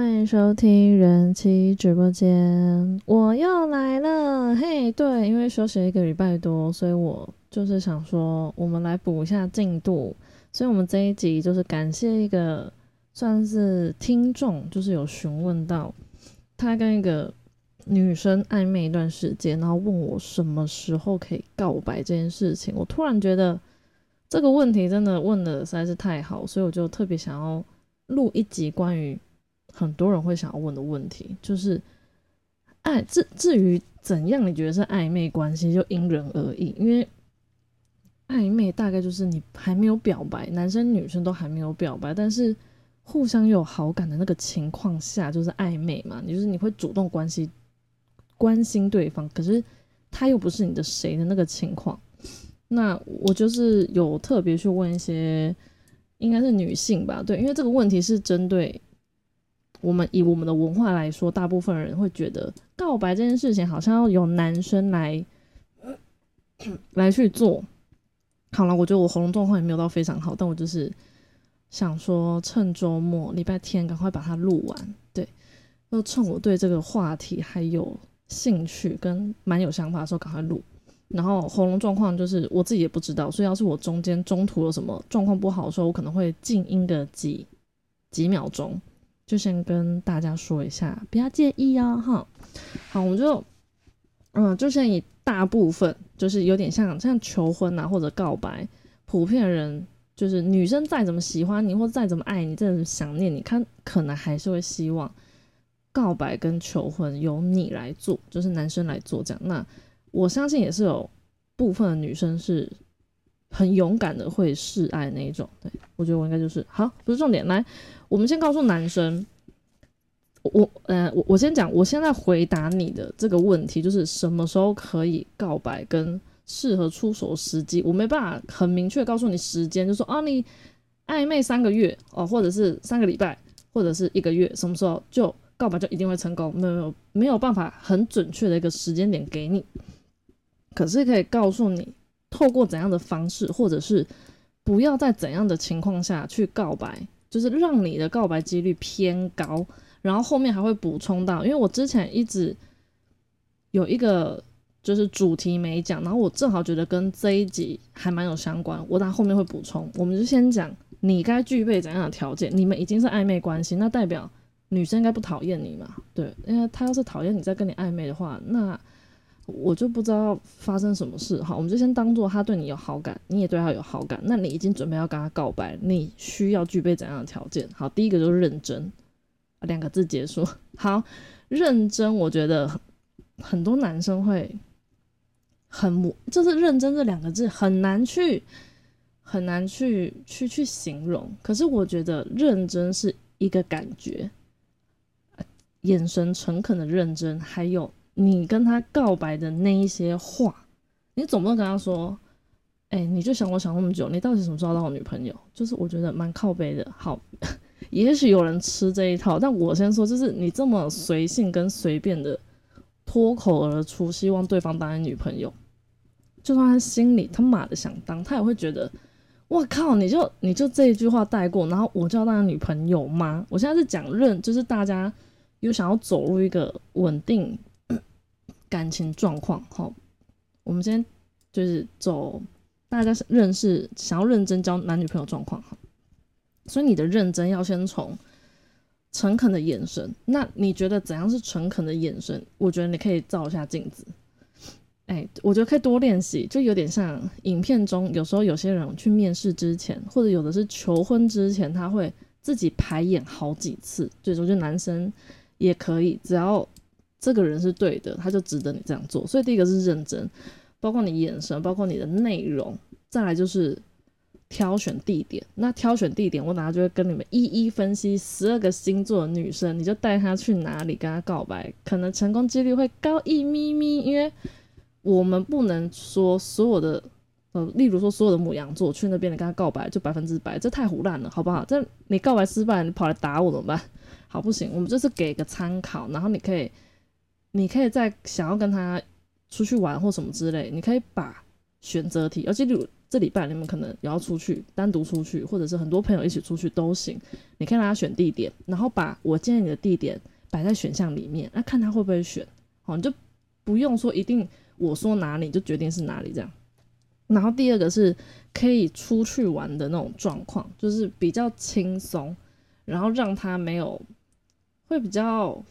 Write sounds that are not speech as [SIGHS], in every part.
欢迎收听人妻直播间，我又来了，嘿，对，因为休息一个礼拜多，所以我就是想说，我们来补一下进度，所以我们这一集就是感谢一个算是听众，就是有询问到他跟一个女生暧昧一段时间，然后问我什么时候可以告白这件事情，我突然觉得这个问题真的问的实在是太好，所以我就特别想要录一集关于。很多人会想要问的问题就是，爱至至于怎样你觉得是暧昧关系，就因人而异。因为暧昧大概就是你还没有表白，男生女生都还没有表白，但是互相有好感的那个情况下，就是暧昧嘛。你就是你会主动关心关心对方，可是他又不是你的谁的那个情况。那我就是有特别去问一些，应该是女性吧？对，因为这个问题是针对。我们以我们的文化来说，大部分人会觉得告白这件事情好像要由男生来来去做。好了，我觉得我喉咙状况也没有到非常好，但我就是想说，趁周末礼拜天赶快把它录完。对，就趁我对这个话题还有兴趣跟蛮有想法的时候赶快录。然后喉咙状况就是我自己也不知道，所以要是我中间中途有什么状况不好的时候，我可能会静音个几几秒钟。就先跟大家说一下，不要介意哦，哈。好，我们就，嗯，就先以大部分，就是有点像像求婚啊或者告白，普遍人就是女生再怎么喜欢你或再怎么爱你，再怎么想念你，看可能还是会希望告白跟求婚由你来做，就是男生来做这样。那我相信也是有部分的女生是很勇敢的会示爱那一种。对我觉得我应该就是好，不是重点，来。我们先告诉男生，我呃，我我先讲，我现在回答你的这个问题，就是什么时候可以告白跟适合出手时机，我没办法很明确告诉你时间，就说啊，你暧昧三个月哦，或者是三个礼拜，或者是一个月，什么时候就告白就一定会成功，没有没有办法很准确的一个时间点给你，可是可以告诉你透过怎样的方式，或者是不要在怎样的情况下去告白。就是让你的告白几率偏高，然后后面还会补充到，因为我之前一直有一个就是主题没讲，然后我正好觉得跟这一集还蛮有相关，我等后面会补充。我们就先讲你该具备怎样的条件，你们已经是暧昧关系，那代表女生应该不讨厌你嘛？对，因为她要是讨厌你再跟你暧昧的话，那。我就不知道发生什么事哈，我们就先当做他对你有好感，你也对他有好感，那你已经准备要跟他告白，你需要具备怎样的条件？好，第一个就是认真，两个字结束。好，认真，我觉得很多男生会很，就是认真这两个字很难去很难去去去形容，可是我觉得认真是一个感觉，眼神诚恳的认真，还有。你跟他告白的那一些话，你总不能跟他说：“哎，你就想我想那么久，你到底什么时候当我女朋友？”就是我觉得蛮靠背的。好，[LAUGHS] 也许有人吃这一套，但我先说，就是你这么随性跟随便的脱口而出，希望对方当你女朋友，就算他心里他妈的想当，他也会觉得：“我靠，你就你就这一句话带过，然后我就要当女朋友吗？”我现在是讲认，就是大家有想要走入一个稳定。感情状况，好，我们先就是走大家认识，想要认真交男女朋友状况，哈，所以你的认真要先从诚恳的眼神。那你觉得怎样是诚恳的眼神？我觉得你可以照一下镜子，哎，我觉得可以多练习，就有点像影片中有时候有些人去面试之前，或者有的是求婚之前，他会自己排演好几次。最终就男生也可以，只要。这个人是对的，他就值得你这样做。所以第一个是认真，包括你眼神，包括你的内容，再来就是挑选地点。那挑选地点，我等下就会跟你们一一分析十二个星座的女生，你就带她去哪里跟她告白，可能成功几率会高一咪咪。因为我们不能说所有的，呃，例如说所有的母羊座去那边你跟她告白就百分之百，这太胡乱了，好不好？这你告白失败，你跑来打我怎么办？好不行，我们就是给个参考，然后你可以。你可以在想要跟他出去玩或什么之类，你可以把选择题，而且例如这礼拜你们可能也要出去，单独出去，或者是很多朋友一起出去都行。你可以让他选地点，然后把我建议你的地点摆在选项里面，那看他会不会选。好，你就不用说一定我说哪里就决定是哪里这样。然后第二个是可以出去玩的那种状况，就是比较轻松，然后让他没有会比较。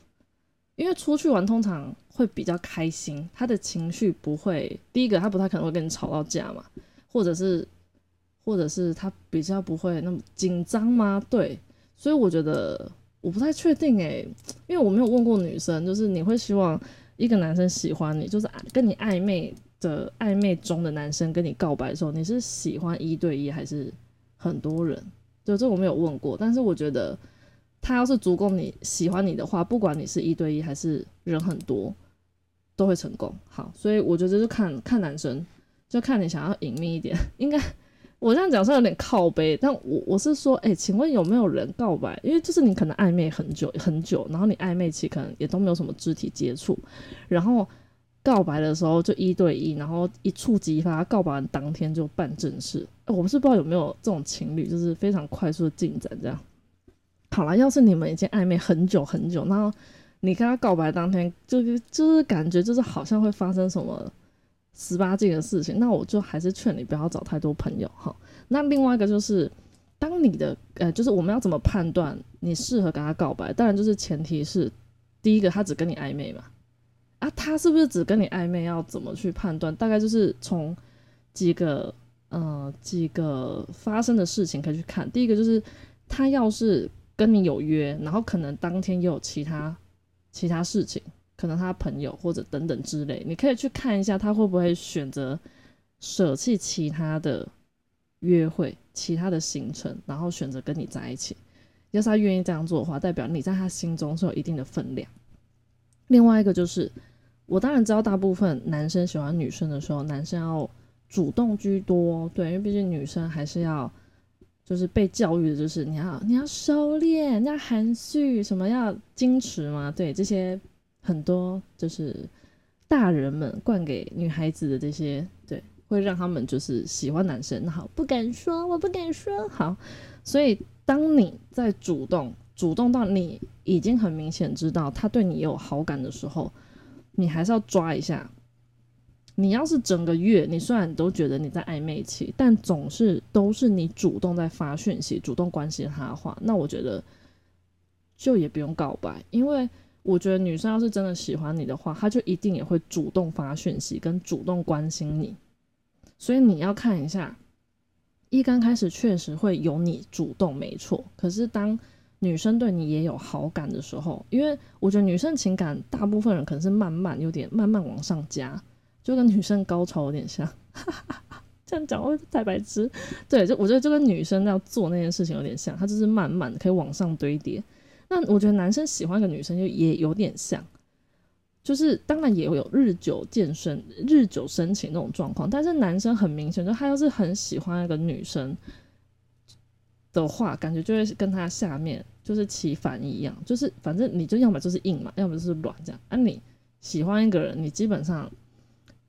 因为出去玩通常会比较开心，他的情绪不会第一个他不太可能会跟你吵到架嘛，或者是或者是他比较不会那么紧张吗？对，所以我觉得我不太确定诶，因为我没有问过女生，就是你会希望一个男生喜欢你，就是跟你暧昧的暧昧中的男生跟你告白的时候，你是喜欢一对一还是很多人？就这我没有问过，但是我觉得。他要是足够你喜欢你的话，不管你是一对一还是人很多，都会成功。好，所以我觉得就看看男生，就看你想要隐秘一点。应该我这样讲是有点靠背，但我我是说，哎，请问有没有人告白？因为就是你可能暧昧很久很久，然后你暧昧期可能也都没有什么肢体接触，然后告白的时候就一对一，然后一触即发，告白当天就办正事。我不是不知道有没有这种情侣，就是非常快速的进展这样。好了，要是你们已经暧昧很久很久，然后你跟他告白当天，就是就是感觉就是好像会发生什么十八禁的事情，那我就还是劝你不要找太多朋友哈。那另外一个就是，当你的呃，就是我们要怎么判断你适合跟他告白？当然就是前提是第一个他只跟你暧昧嘛，啊，他是不是只跟你暧昧？要怎么去判断？大概就是从几个呃几个发生的事情可以去看。第一个就是他要是。跟你有约，然后可能当天又有其他其他事情，可能他朋友或者等等之类，你可以去看一下他会不会选择舍弃其他的约会、其他的行程，然后选择跟你在一起。要是他愿意这样做的话，代表你在他心中是有一定的分量。另外一个就是，我当然知道大部分男生喜欢女生的时候，男生要主动居多，对，因为毕竟女生还是要。就是被教育的，就是你要你要收敛，要含蓄，什么要矜持嘛？对，这些很多就是大人们灌给女孩子的这些，对，会让他们就是喜欢男生。好，不敢说，我不敢说。好，所以当你在主动主动到你已经很明显知道他对你有好感的时候，你还是要抓一下。你要是整个月，你虽然都觉得你在暧昧期，但总是都是你主动在发讯息、主动关心他的话，那我觉得就也不用告白，因为我觉得女生要是真的喜欢你的话，她就一定也会主动发讯息跟主动关心你。所以你要看一下，一刚开始确实会有你主动没错，可是当女生对你也有好感的时候，因为我觉得女生情感大部分人可能是慢慢有点慢慢往上加。就跟女生高潮有点像，[LAUGHS] 这样讲会太白痴。对，就我觉得就跟女生要做那件事情有点像，它就是慢慢的可以往上堆叠。那我觉得男生喜欢一个女生就也有点像，就是当然也有日久见深、日久生情那种状况。但是男生很明显，就他要是很喜欢一个女生的话，感觉就会跟他下面就是起反一样，就是反正你就要么就是硬嘛，要么就是软这样。啊，你喜欢一个人，你基本上。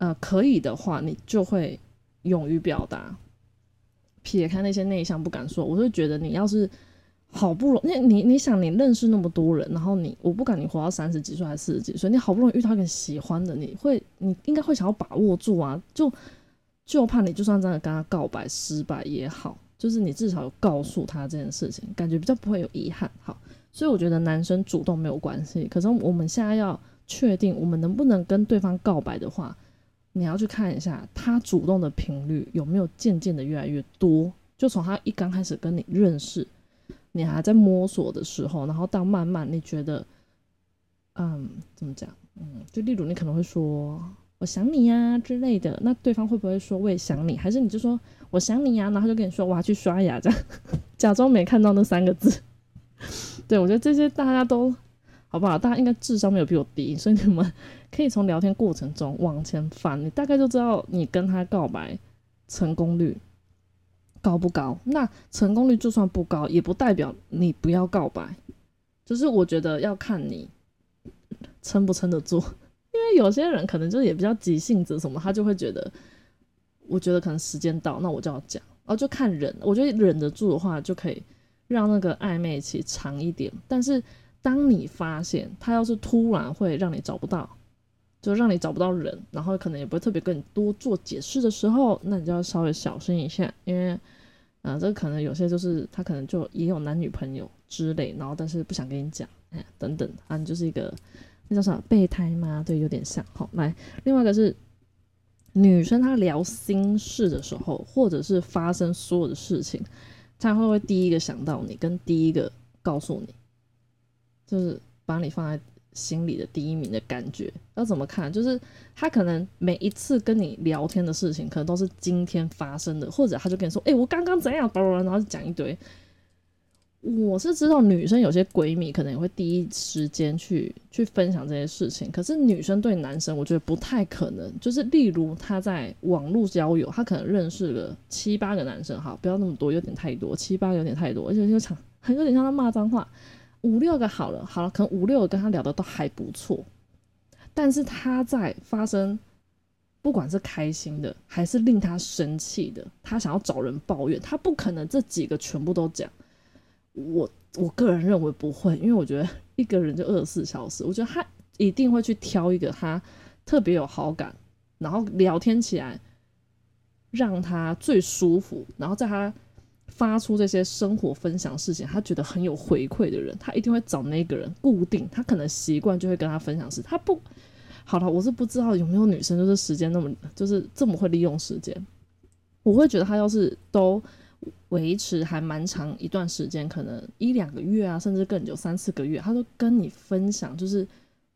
呃，可以的话，你就会勇于表达。撇开那些内向不敢说，我就觉得你要是好不容易，你你想你认识那么多人，然后你我不管你活到三十几岁还是四十几岁，你好不容易遇到一个喜欢的，你会你应该会想要把握住啊，就就怕你就算真的跟他告白失败也好，就是你至少有告诉他这件事情，感觉比较不会有遗憾。好，所以我觉得男生主动没有关系，可是我们现在要确定我们能不能跟对方告白的话。你要去看一下他主动的频率有没有渐渐的越来越多，就从他一刚开始跟你认识，你还在摸索的时候，然后到慢慢你觉得，嗯，怎么讲？嗯，就例如你可能会说我想你呀之类的，那对方会不会说我也想你？还是你就说我想你呀，然后就跟你说我要去刷牙，这样 [LAUGHS] 假装没看到那三个字。[LAUGHS] 对我觉得这些大家都。好不好？大家应该智商没有比我低，所以你们可以从聊天过程中往前翻，你大概就知道你跟他告白成功率高不高。那成功率就算不高，也不代表你不要告白。就是我觉得要看你撑不撑得住，因为有些人可能就也比较急性子什么，他就会觉得我觉得可能时间到，那我就要讲，然后就看忍，我觉得忍得住的话，就可以让那个暧昧期长一点。但是当你发现他要是突然会让你找不到，就让你找不到人，然后可能也不会特别跟你多做解释的时候，那你就要稍微小心一下，因为啊，这可能有些就是他可能就也有男女朋友之类，然后但是不想跟你讲，[LAUGHS] 哎，等等啊，你就是一个那叫啥备胎吗？对，有点像。好，来，另外一个是。女生她聊心事的时候，或者是发生所有的事情，她会不会第一个想到你，跟第一个告诉你，就是把你放在心里的第一名的感觉？要怎么看？就是他可能每一次跟你聊天的事情，可能都是今天发生的，或者他就跟你说：“哎，我刚刚怎样？”然后就讲一堆。我是知道女生有些闺蜜可能也会第一时间去去分享这些事情，可是女生对男生，我觉得不太可能。就是例如她在网络交友，她可能认识了七八个男生，好，不要那么多，有点太多，七八个有点太多，而且就场很 [LAUGHS] 有点像他骂脏话。五六个好了，好了，可能五六个跟他聊的都还不错，但是他在发生不管是开心的还是令他生气的，他想要找人抱怨，他不可能这几个全部都讲。我我个人认为不会，因为我觉得一个人就二十四小时，我觉得他一定会去挑一个他特别有好感，然后聊天起来让他最舒服，然后在他发出这些生活分享事情，他觉得很有回馈的人，他一定会找那个人固定，他可能习惯就会跟他分享事。他不好了，我是不知道有没有女生就是时间那么就是这么会利用时间，我会觉得他要是都。维持还蛮长一段时间，可能一两个月啊，甚至更久，三四个月，他都跟你分享，就是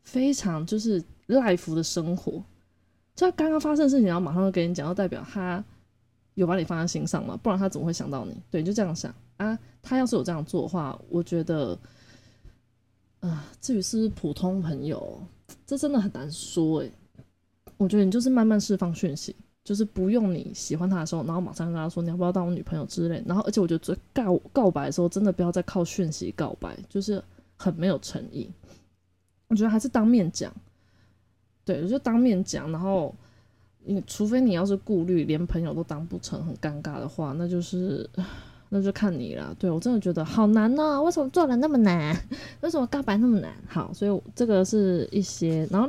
非常就是 life 的生活。就他刚刚发生的事情，然后马上就跟你讲，就代表他有把你放在心上嘛？不然他怎么会想到你？对，就这样想啊。他要是有这样做的话，我觉得，啊，至于是是普通朋友，这真的很难说诶。我觉得你就是慢慢释放讯息。就是不用你喜欢他的时候，然后马上跟他说你要不要当我女朋友之类。然后，而且我觉得最告告白的时候，真的不要再靠讯息告白，就是很没有诚意。我觉得还是当面讲。对，我就当面讲。然后，你除非你要是顾虑连朋友都当不成，很尴尬的话，那就是 [SIGHS] 那就看你了。对我真的觉得好难呢，为什么做人那么难？[LAUGHS] 为什么告白那么难？好，所以这个是一些，然后。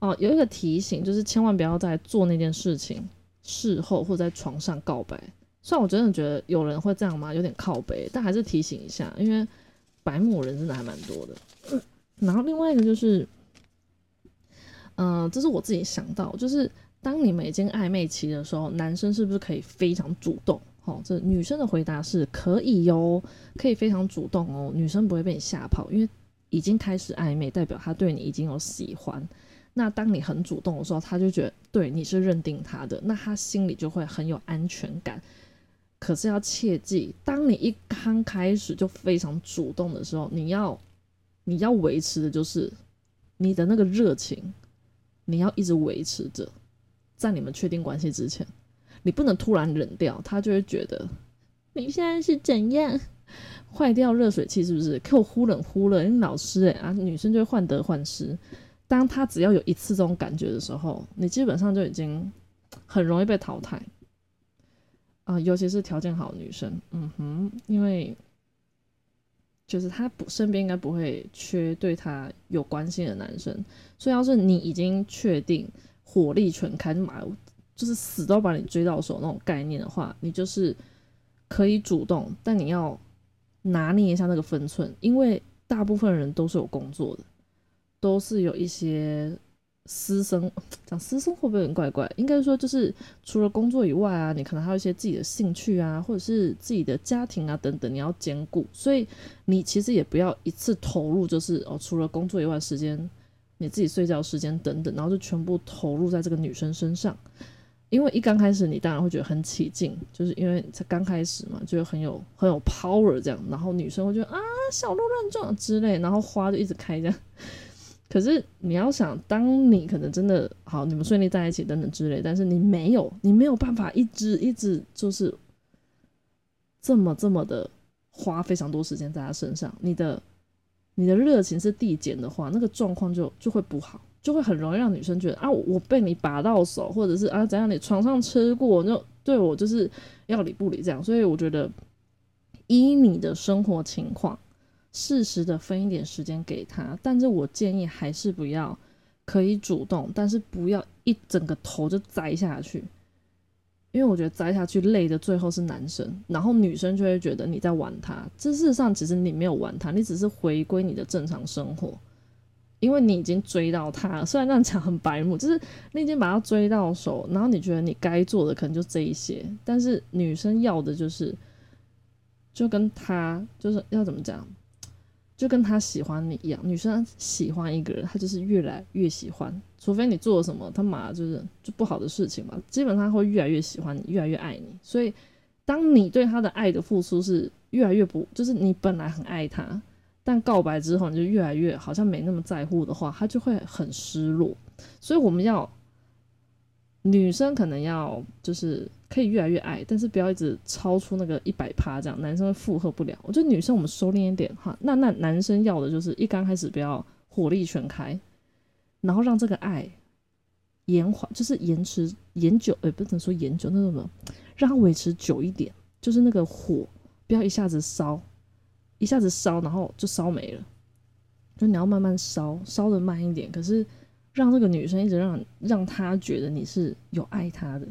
哦，有一个提醒，就是千万不要在做那件事情事后或在床上告白。虽然我真的觉得有人会这样吗？有点靠背，但还是提醒一下，因为白目人真的还蛮多的。[LAUGHS] 然后另外一个就是，嗯，这是我自己想到，就是当你们已经暧昧期的时候，男生是不是可以非常主动？好，这女生的回答是可以哟，可以非常主动哦，女生不会被你吓跑，因为已经开始暧昧，代表他对你已经有喜欢。那当你很主动的时候，他就觉得对你是认定他的，那他心里就会很有安全感。可是要切记，当你一刚开始就非常主动的时候，你要你要维持的就是你的那个热情，你要一直维持着，在你们确定关系之前，你不能突然冷掉，他就会觉得你现在是怎样 [LAUGHS] 坏掉热水器是不是？给我忽冷忽热，你老师哎啊，女生就会患得患失。当他只要有一次这种感觉的时候，你基本上就已经很容易被淘汰啊，尤其是条件好的女生，嗯哼，因为就是他不身边应该不会缺对他有关心的男生，所以要是你已经确定火力全开，马就是死都把你追到手那种概念的话，你就是可以主动，但你要拿捏一下那个分寸，因为大部分人都是有工作的。都是有一些私生，[TSK] 讲私生会不会有点怪怪？应该说就是除了工作以外啊，你可能还有一些自己的兴趣啊，或者是自己的家庭啊等等，你要兼顾。所以你其实也不要一次投入，就是哦，除了工作以外时间，你自己睡觉时间等等，然后就全部投入在这个女生身上。因为一刚开始你当然会觉得很起劲，就是因为才刚开始嘛，就很有很有 power 这样，然后女生会觉得啊小鹿乱撞之类，然后花就一直开这样。[LAUGHS] 可是你要想，当你可能真的好，你们顺利在一起等等之类，但是你没有，你没有办法一直一直就是这么这么的花非常多时间在他身上，你的你的热情是递减的话，那个状况就就会不好，就会很容易让女生觉得啊，我被你把到手，或者是啊怎样，你床上吃过，就对我就是要理不理这样。所以我觉得，依你的生活情况，适时的分一点时间给他。但是我建议还是不要，可以主动，但是不要一整个头就栽下去，因为我觉得栽下去累的最后是男生，然后女生就会觉得你在玩他。这事实上其实你没有玩他，你只是回归你的正常生活。因为你已经追到他，虽然这样讲很白目，就是你已经把他追到手，然后你觉得你该做的可能就这一些，但是女生要的就是，就跟他就是要怎么讲，就跟他喜欢你一样，女生喜欢一个人，她就是越来越喜欢，除非你做了什么他妈就是就不好的事情嘛，基本上会越来越喜欢你，越来越爱你。所以，当你对他的爱的付出是越来越不，就是你本来很爱他。但告白之后，你就越来越好像没那么在乎的话，他就会很失落。所以我们要女生可能要就是可以越来越爱，但是不要一直超出那个一百趴这样，男生会负荷不了。我觉得女生我们收敛一点哈。那那男生要的就是一刚开始不要火力全开，然后让这个爱延缓，就是延迟延久，呃，不能说延久，那什么，让它维持久一点，就是那个火不要一下子烧。一下子烧，然后就烧没了。就你要慢慢烧，烧的慢一点。可是让这个女生一直让让她觉得你是有爱她的，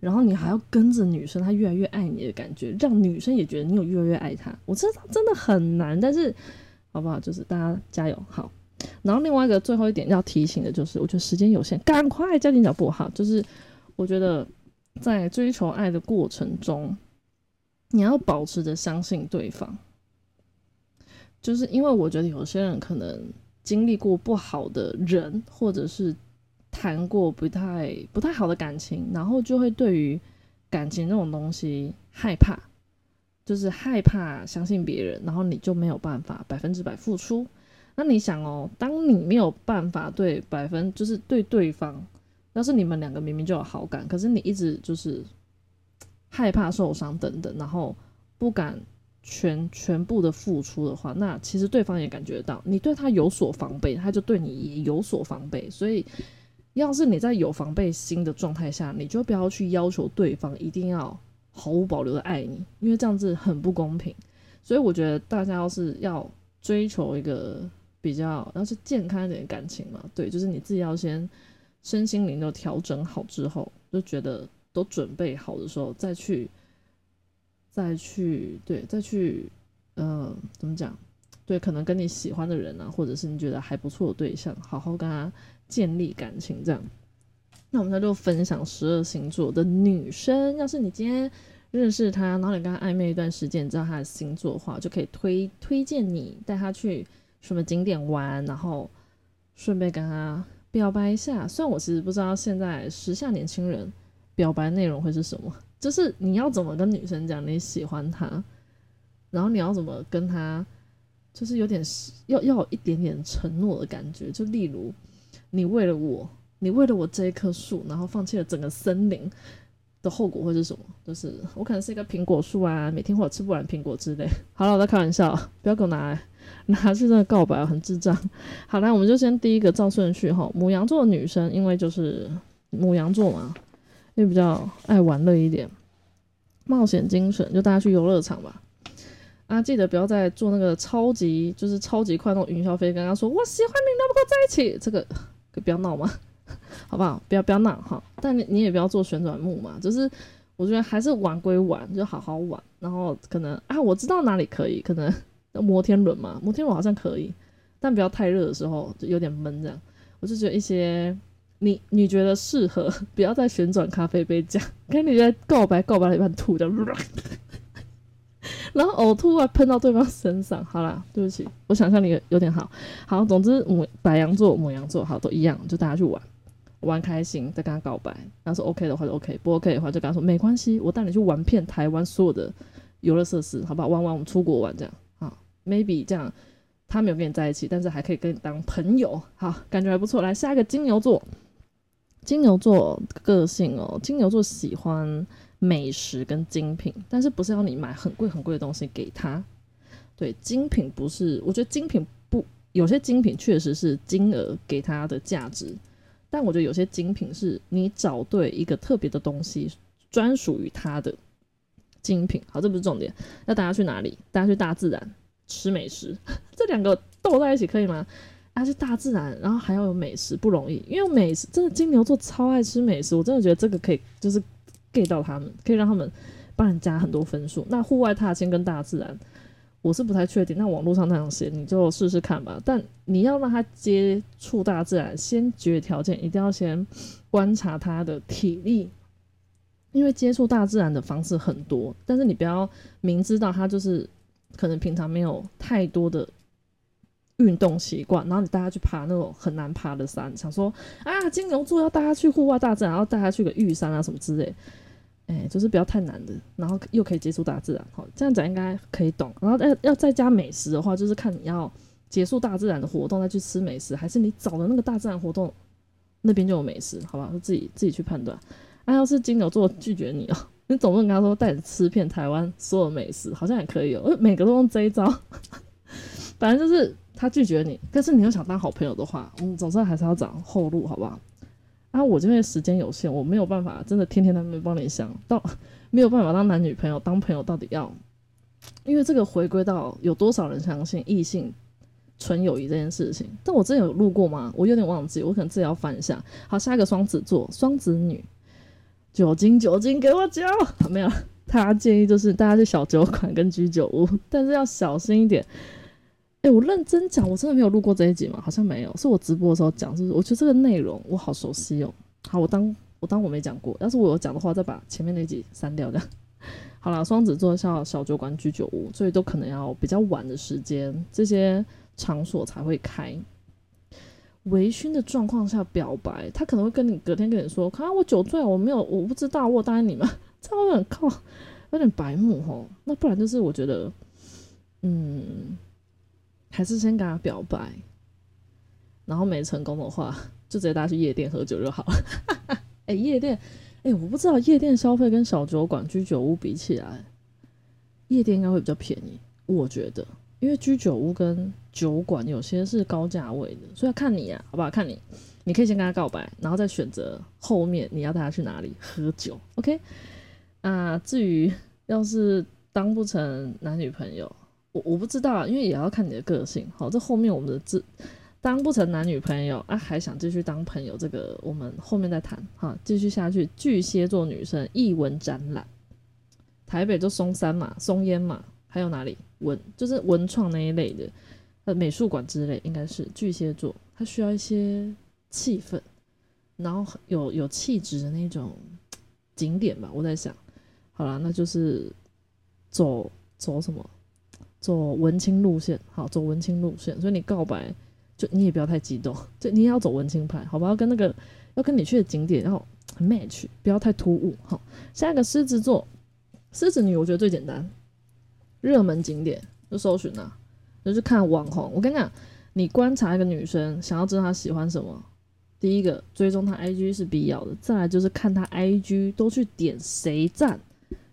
然后你还要跟着女生，她越来越爱你的感觉，让女生也觉得你有越来越爱她。我知道真的很难，但是好不好？就是大家加油好。然后另外一个最后一点要提醒的就是，我觉得时间有限，赶快加紧脚步哈。就是我觉得在追求爱的过程中，你要保持着相信对方。就是因为我觉得有些人可能经历过不好的人，或者是谈过不太不太好的感情，然后就会对于感情这种东西害怕，就是害怕相信别人，然后你就没有办法百分之百付出。那你想哦，当你没有办法对百分，就是对对方，要是你们两个明明就有好感，可是你一直就是害怕受伤等等，然后不敢。全全部的付出的话，那其实对方也感觉到你对他有所防备，他就对你也有所防备。所以，要是你在有防备心的状态下，你就不要去要求对方一定要毫无保留的爱你，因为这样子很不公平。所以，我觉得大家要是要追求一个比较要是健康一点的感情嘛，对，就是你自己要先身心灵都调整好之后，就觉得都准备好的时候再去。再去对，再去，呃，怎么讲？对，可能跟你喜欢的人啊，或者是你觉得还不错的对象，好好跟他建立感情，这样。那我们就分享十二星座的女生，要是你今天认识他，然后你跟他暧昧一段时间，你知道他的星座的话，就可以推推荐你带他去什么景点玩，然后顺便跟他表白一下。虽然我其实不知道现在时下年轻人表白内容会是什么。就是你要怎么跟女生讲你喜欢她，然后你要怎么跟她，就是有点要要有一点点承诺的感觉。就例如，你为了我，你为了我这一棵树，然后放弃了整个森林的后果会是什么？就是我可能是一个苹果树啊，每天会吃不完苹果之类。好了，我在开玩笑，不要给我拿来拿去真的告白，很智障。好来，我们就先第一个照顺序哈。母羊座的女生，因为就是母羊座嘛。也比较爱玩乐一点，冒险精神，就大家去游乐场吧。啊，记得不要再做那个超级，就是超级快那种云霄飞，跟他说我喜欢你，能不能在一起？这个可不要闹嘛，[LAUGHS] 好不好？不要不要闹哈。但你你也不要做旋转木马，就是我觉得还是玩归玩，就好好玩。然后可能啊，我知道哪里可以，可能摩天轮嘛，摩天轮好像可以，但不要太热的时候就有点闷这样。我就觉得一些。你你觉得适合？不要再旋转咖啡杯讲，跟你在告白告白了一半吐的，然后呕吐啊喷到对方身上。好啦，对不起，我想象力有点好。好，总之母白羊座、母羊座好都一样，就大家去玩，玩开心再跟他告白。他说 OK 的话就 OK，不 OK 的话就跟他说没关系，我带你去玩遍台湾所有的游乐设施，好不好？玩玩我们出国玩这样啊，maybe 这样他没有跟你在一起，但是还可以跟你当朋友，好，感觉还不错。来下一个金牛座。金牛座个性哦，金牛座喜欢美食跟精品，但是不是要你买很贵很贵的东西给他？对，精品不是，我觉得精品不有些精品确实是金额给它的价值，但我觉得有些精品是你找对一个特别的东西，专属于它的精品。好，这不是重点。要大家去哪里？大家去大自然吃美食，[LAUGHS] 这两个斗在一起可以吗？啊，是大自然，然后还要有美食，不容易。因为美食真的金牛座超爱吃美食，我真的觉得这个可以就是 get 到他们，可以让他们帮你加很多分数。那户外踏青跟大自然。我是不太确定，那网络上那样写，你就试试看吧。但你要让他接触大自然，先决条件一定要先观察他的体力，因为接触大自然的方式很多。但是你不要明知道他就是可能平常没有太多的运动习惯，然后你带他去爬那种很难爬的山，想说啊，金牛座要带他去户外大自然，然后带他去个玉山啊什么之类。哎，就是不要太难的，然后又可以接触大自然，好，这样讲应该可以懂。然后要要再加美食的话，就是看你要结束大自然的活动再去吃美食，还是你找的那个大自然活动那边就有美食，好吧？就自己自己去判断。啊，要是金牛座拒绝你哦，你总不能跟他说带你吃遍台湾所有美食，好像也可以哦。每个都用这一招，[LAUGHS] 反正就是他拒绝你，但是你又想当好朋友的话，我们总是还是要找后路，好不好？啊，我这边时间有限，我没有办法真的天天在那边帮你想到，没有办法当男女朋友，当朋友到底要，因为这个回归到有多少人相信异性纯友谊这件事情。但我之前有录过吗？我有点忘记，我可能自己要翻一下。好，下一个双子座，双子女，酒精酒精给我酒，没有，他建议就是大家去小酒馆跟居酒屋，但是要小心一点。哎，我认真讲，我真的没有录过这一集吗？好像没有，是我直播的时候讲，是不是？我觉得这个内容我好熟悉哦。好，我当我当我没讲过，要是我有讲的话，再把前面那集删掉。这样 [LAUGHS] 好了。双子座像小酒馆、居酒屋，所以都可能要比较晚的时间，这些场所才会开。微醺的状况下表白，他可能会跟你隔天跟你说：“看我酒醉，我没有，我不知道，我答应你们。[LAUGHS] ”这有点靠，有点白目吼。那不然就是我觉得，嗯。还是先跟他表白，然后没成功的话，[LAUGHS] 就直接带他去夜店喝酒就好了。[LAUGHS] 哎，夜店，哎，我不知道夜店消费跟小酒馆、居酒屋比起来，夜店应该会比较便宜，我觉得，因为居酒屋跟酒馆有些是高价位的，所以要看你啊，好不好？看你，你可以先跟他告白，然后再选择后面你要带他去哪里喝酒。OK，啊，至于要是当不成男女朋友。我我不知道，因为也要看你的个性。好，这后面我们的字当不成男女朋友啊，还想继续当朋友，这个我们后面再谈。好，继续下去。巨蟹座女生艺文展览，台北就松山嘛，松烟嘛，还有哪里文就是文创那一类的，呃，美术馆之类，应该是巨蟹座，它需要一些气氛，然后有有气质的那种景点吧。我在想，好了，那就是走走什么？走文青路线，好，走文青路线，所以你告白就你也不要太激动，[LAUGHS] 就你也要走文青派，好吧？要跟那个要跟你去的景点要 match，不要太突兀。好，下一个狮子座，狮子女我觉得最简单，热门景点就搜寻啊，就是看网红。我跟你讲，你观察一个女生，想要知道她喜欢什么，第一个追踪她 IG 是必要的，再来就是看她 IG 都去点谁赞。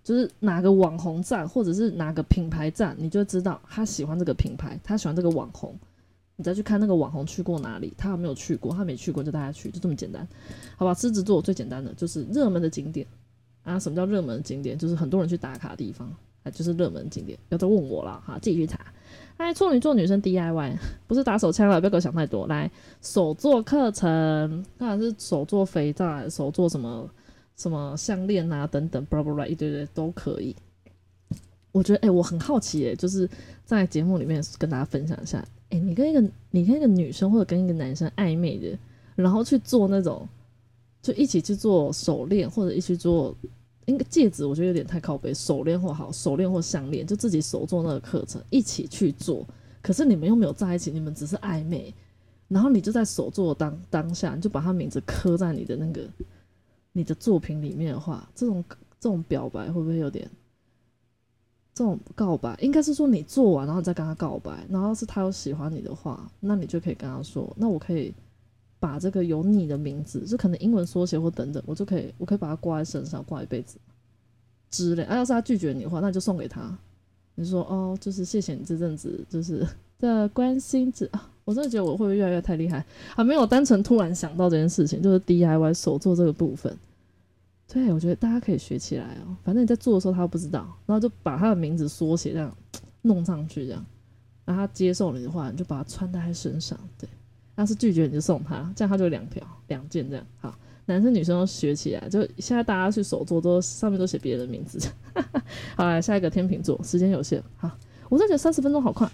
就是哪个网红站，或者是哪个品牌站，你就知道他喜欢这个品牌，他喜欢这个网红。你再去看那个网红去过哪里，他有没有去过，他没去过就带他去，就这么简单，好吧？狮子座最简单的就是热门的景点啊。什么叫热门景点？就是很多人去打卡的地方，啊，就是热门景点。不要再问我了哈，自己去查。哎，处女座女生 DIY [LAUGHS] 不是打手枪了，不要给我想太多。来，手做课程，当然是手做肥皂，手做什么？什么项链啊，等等，巴拉巴拉一堆堆都可以。我觉得，哎，我很好奇，哎，就是在节目里面跟大家分享一下，哎，你跟一个你跟一个女生或者跟一个男生暧昧的，然后去做那种，就一起去做手链或者一起做，应该戒指，我觉得有点太靠背。手链或好手链或项链，就自己手做那个课程，一起去做。可是你们又没有在一起，你们只是暧昧，然后你就在手做当当下，你就把他名字刻在你的那个。你的作品里面的话，这种这种表白会不会有点？这种告白应该是说你做完然后再跟他告白，然后是他有喜欢你的话，那你就可以跟他说，那我可以把这个有你的名字，就可能英文缩写或等等，我就可以我可以把它挂在身上挂一辈子之类。啊，要是他拒绝你的话，那就送给他。你说哦，就是谢谢你这阵子就是 [LAUGHS] 的关心，之啊，我真的觉得我会不会越来越太厉害啊？没有单纯突然想到这件事情，就是 DIY 手做这个部分。对，我觉得大家可以学起来哦。反正你在做的时候他不知道，然后就把他的名字缩写这样弄上去，这样，然后他接受你的话，你就把它穿戴在身上。对，要是拒绝你就送他，这样他就两条两件这样。好，男生女生都学起来，就现在大家去手做都上面都写别人的名字。[LAUGHS] 好来，下一个天秤座，时间有限，好，我真的觉得三十分钟好快。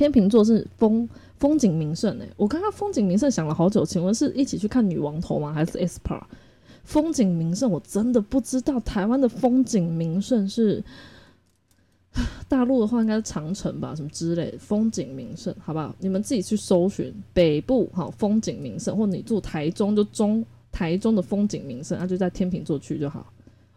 天秤座是风风景名胜诶，我刚刚风景名胜想了好久，请问是一起去看女王头吗？还是 Esper？风景名胜我真的不知道，台湾的风景名胜是 [SIGHS] 大陆的话应该是长城吧，什么之类的风景名胜，好不好？你们自己去搜寻北部好风景名胜，或你住台中就中台中的风景名胜，那就在天秤座区就好。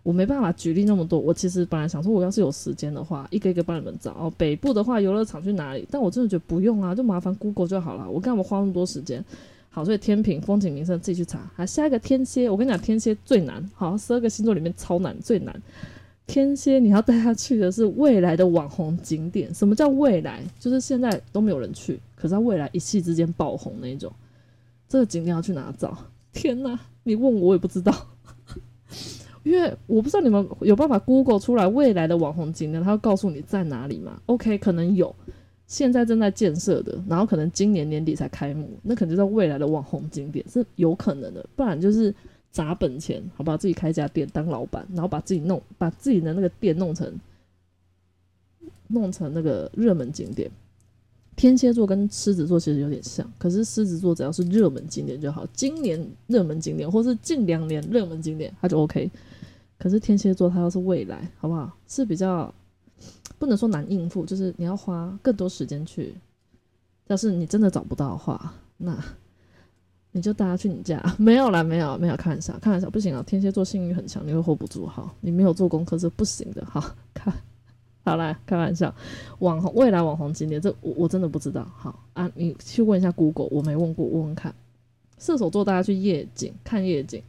我没办法举例那么多，我其实本来想说，我要是有时间的话，一个一个帮你们找。哦，北部的话，游乐场去哪里？但我真的觉得不用啊，就麻烦 Google 就好了。我干嘛花那么多时间？好，所以天平风景名胜自己去查。好，下一个天蝎，我跟你讲，天蝎最难。好，十二个星座里面超难，最难。天蝎，你要带他去的是未来的网红景点。什么叫未来？就是现在都没有人去，可是他未来一夕之间爆红那种。这个景点要去哪找？天哪，你问我我也不知道。因为我不知道你们有办法 Google 出来未来的网红景点，他会告诉你在哪里吗？OK，可能有，现在正在建设的，然后可能今年年底才开幕，那可能就在未来的网红景点是有可能的，不然就是砸本钱，好吧，自己开家店当老板，然后把自己弄，把自己的那个店弄成弄成那个热门景点。天蝎座跟狮子座其实有点像，可是狮子座只要是热门景点就好，今年热门景点或是近两年热门景点，它就 OK。可是天蝎座，它要是未来，好不好？是比较不能说难应付，就是你要花更多时间去。要是你真的找不到的话，那你就带他去你家。[LAUGHS] 没有啦，没有，没有，开玩笑，开玩笑，不行啊！天蝎座性欲很强，你会 hold 不住。哈，你没有做功课是不行的。[LAUGHS] 哈，开，好啦，开玩笑。网红未来网红景点，这我我真的不知道。好啊，你去问一下 Google，我没问过，问问看。射手座，大家去夜景看夜景。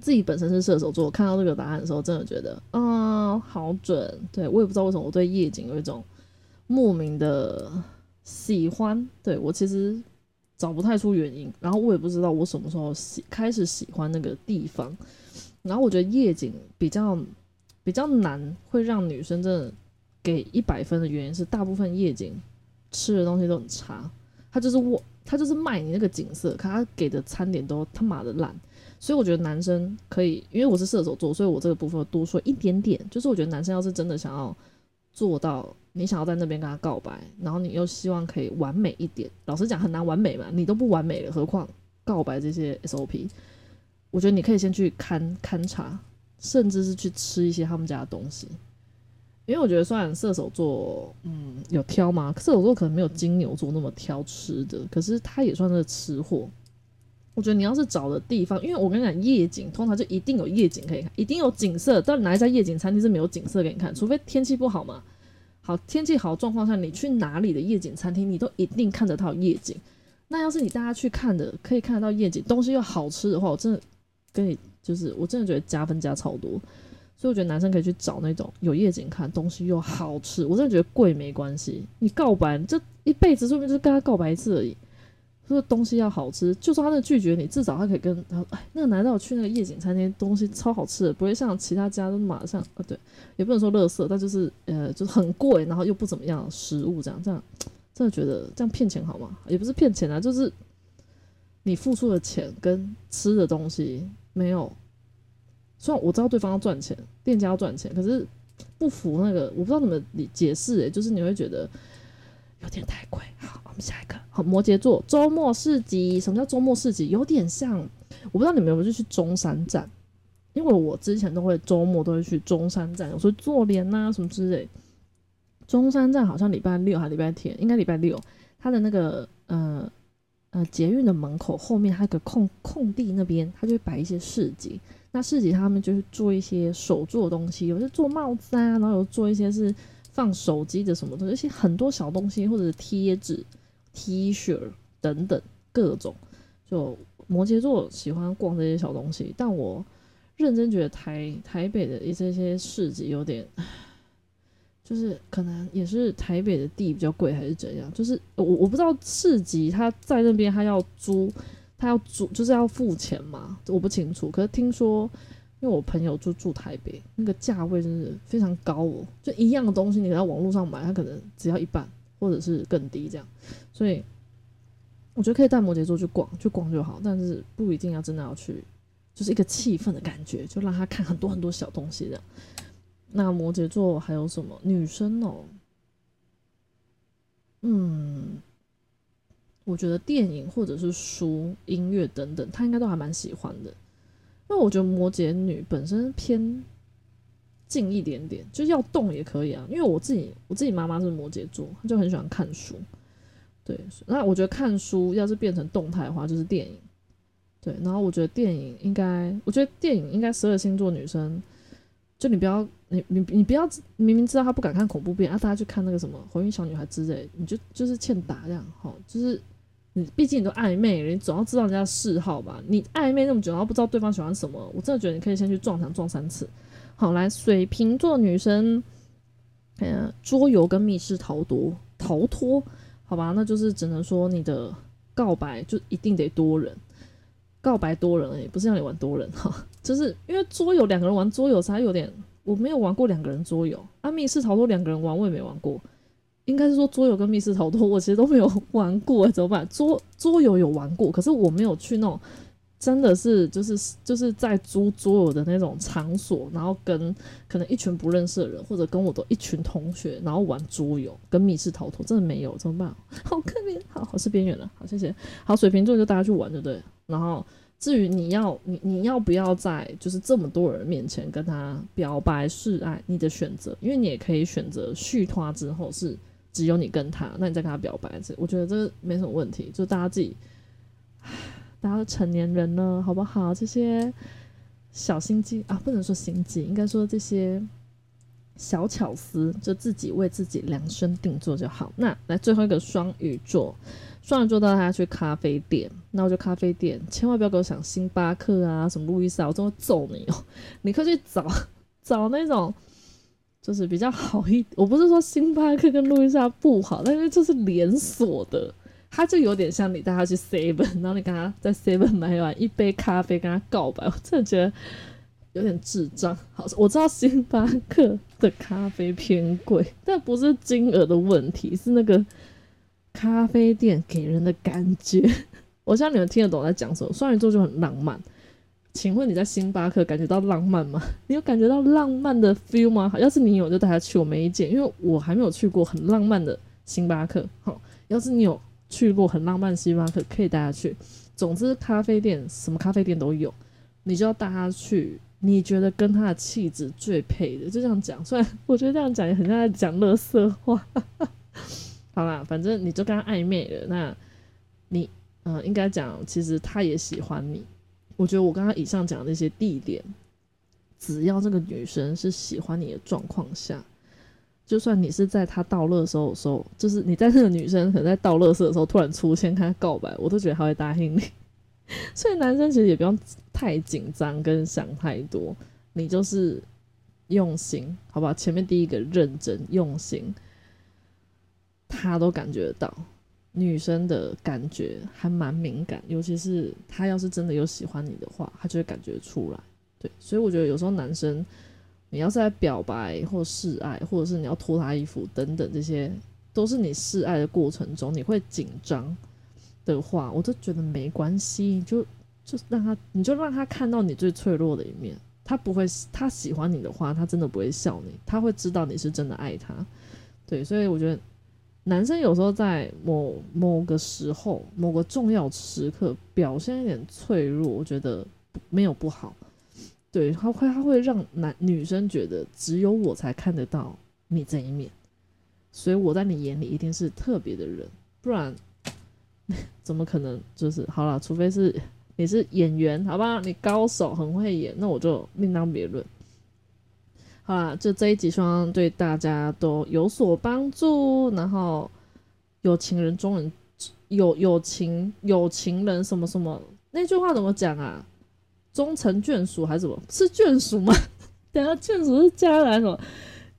自己本身是射手座，看到这个答案的时候，真的觉得啊，好准。对我也不知道为什么我对夜景有一种莫名的喜欢。对我其实找不太出原因，然后我也不知道我什么时候喜开始喜欢那个地方。然后我觉得夜景比较比较难，会让女生真的给一百分的原因是，大部分夜景吃的东西都很差。他就是我，他就是卖你那个景色，可他给的餐点都他妈的烂。所以我觉得男生可以，因为我是射手座，所以我这个部分多说一点点。就是我觉得男生要是真的想要做到，你想要在那边跟他告白，然后你又希望可以完美一点，老实讲很难完美嘛，你都不完美了，何况告白这些 SOP。我觉得你可以先去勘勘察，甚至是去吃一些他们家的东西，因为我觉得虽然射手座嗯有挑吗，射手座可能没有金牛座那么挑吃的，可是他也算是吃货。我觉得你要是找的地方，因为我跟你讲，夜景通常就一定有夜景可以看，一定有景色。但哪一家夜景餐厅是没有景色给你看？除非天气不好嘛。好，天气好状况下，你去哪里的夜景餐厅，你都一定看得到夜景。那要是你大家去看的，可以看得到夜景，东西又好吃的话，我真的跟你就是，我真的觉得加分加超多。所以我觉得男生可以去找那种有夜景看，东西又好吃。我真的觉得贵没关系，你告白这一辈子说不定就是跟他告白一次而已。说东西要好吃，就算他那拒绝你，至少他可以跟他哎，那个男的我去那个夜景餐厅，东西超好吃的，不会像其他家都马上啊，对，也不能说乐色，但就是呃，就是很贵，然后又不怎么样食物这样，这样真的觉得这样骗钱好吗？也不是骗钱啊，就是你付出的钱跟吃的东西没有，虽然我知道对方要赚钱，店家要赚钱，可是不符那个，我不知道怎么理解释诶，就是你会觉得有点太贵。们下一个。好，摩羯座周末市集，什么叫周末市集？有点像，我不知道你们有没有去中山站，因为我之前都会周末都会去中山站，有时候做脸呐什么之类。中山站好像礼拜六还礼拜天，应该礼拜六，它的那个呃呃捷运的门口后面还有个空空地，那边它就会摆一些市集。那市集他们就是做一些手做的东西，有些做帽子啊，然后有做一些是放手机的什么东西，而且很多小东西或者是贴纸。T 恤等等各种，就摩羯座喜欢逛这些小东西，但我认真觉得台台北的一些些市集有点，就是可能也是台北的地比较贵，还是怎样？就是我我不知道市集他在那边他要租，他要租就是要付钱嘛，我不清楚。可是听说，因为我朋友就住台北，那个价位真是非常高哦，就一样的东西你在网络上买，它可能只要一半或者是更低这样。所以我觉得可以带摩羯座去逛，去逛就好，但是不一定要真的要去，就是一个气氛的感觉，就让他看很多很多小东西这样。那摩羯座还有什么女生哦？嗯，我觉得电影或者是书、音乐等等，他应该都还蛮喜欢的。因为我觉得摩羯女本身偏近一点点，就是要动也可以啊。因为我自己我自己妈妈是摩羯座，她就很喜欢看书。对，那我觉得看书要是变成动态的话，就是电影。对，然后我觉得电影应该，我觉得电影应该十二星座女生。就你不要，你你你不要明明知道她不敢看恐怖片啊，大家去看那个什么《红衣小女孩》之类，你就就是欠打这样，哈，就是你毕竟你都暧昧，你总要知道人家嗜好吧？你暧昧那么久，然后不知道对方喜欢什么，我真的觉得你可以先去撞墙撞三次。好，来水瓶座女生，嗯，桌游跟密室逃脱，逃脱，好吧，那就是只能说你的告白就一定得多人。告白多人哎，不是让你玩多人哈，就是因为桌游两个人玩桌游才有点，我没有玩过两个人桌游啊，密室逃脱两个人玩我也没玩过，应该是说桌游跟密室逃脱我其实都没有 [LAUGHS] 玩过，怎么办？桌桌游有玩过，可是我没有去那种真的是就是就是在租桌游的那种场所，然后跟可能一群不认识的人或者跟我的一群同学，然后玩桌游跟密室逃脱，真的没有，怎么办？好可怜，好，我是边缘了，好谢谢，好水瓶座就大家去玩，对不对？然后，至于你要你你要不要在就是这么多人面前跟他表白示爱，你的选择，因为你也可以选择续拖之后是只有你跟他，那你再跟他表白，这我觉得这没什么问题，就大家自己，大家都成年人了，好不好？这些小心机啊，不能说心机，应该说这些小巧思，就自己为自己量身定做就好。那来最后一个双鱼座。双鱼座带他去咖啡店，那我就咖啡店，千万不要给我想星巴克啊，什么路易莎，我真会揍你哦！你快去找找那种，就是比较好一。我不是说星巴克跟路易莎不好，但是就是连锁的，他就有点像你带他去 Seven，[LAUGHS] 然后你跟他在 Seven 买完一杯咖啡跟他告白，我真的觉得有点智障。好，我知道星巴克的咖啡偏贵，[LAUGHS] 但不是金额的问题，是那个。咖啡店给人的感觉，[LAUGHS] 我相信你们听得懂我在讲什么。双鱼座就很浪漫，请问你在星巴克感觉到浪漫吗？你有感觉到浪漫的 feel 吗？要是你有，就带他去，我没意见，因为我还没有去过很浪漫的星巴克。好，要是你有去过很浪漫的星巴克，可以带他去。总之，咖啡店什么咖啡店都有，你就要带他去。你觉得跟他的气质最配的，就这样讲。虽然我觉得这样讲也很像在讲乐色话。[LAUGHS] 好啦，反正你就跟他暧昧了，那你，嗯，应该讲，其实他也喜欢你。我觉得我刚刚以上讲的那些地点，只要这个女生是喜欢你的状况下，就算你是在他倒乐的时候，说，就是你在那个女生可能在倒乐色的时候突然出现，跟他告白，我都觉得他会答应你。[LAUGHS] 所以男生其实也不用太紧张跟想太多，你就是用心，好不好？前面第一个认真用心。他都感觉得到，女生的感觉还蛮敏感，尤其是他要是真的有喜欢你的话，他就会感觉出来。对，所以我觉得有时候男生，你要是在表白或示爱，或者是你要脱他衣服等等，这些都是你示爱的过程中，你会紧张的话，我都觉得没关系，就就让他，你就让他看到你最脆弱的一面。他不会，他喜欢你的话，他真的不会笑你，他会知道你是真的爱他。对，所以我觉得。男生有时候在某某个时候、某个重要时刻表现一点脆弱，我觉得没有不好。对，他会他会让男女生觉得只有我才看得到你这一面，所以我在你眼里一定是特别的人，不然 [LAUGHS] 怎么可能？就是好了，除非是你是演员，好吧，你高手很会演，那我就另当别论。好啦，就这一集，希望对大家都有所帮助。然后，有情人终人有有情有情人什么什么那句话怎么讲啊？终成眷属还是什么？是眷属吗？[LAUGHS] 等下眷属是加来什么？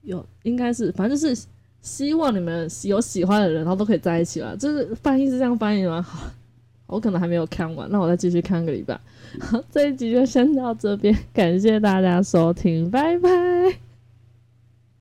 有应该是，反正就是希望你们有喜欢的人，然后都可以在一起了。就是翻译是这样翻译吗？好，我可能还没有看完，那我再继续看个礼拜。好，这一集就先到这边，感谢大家收听，拜拜。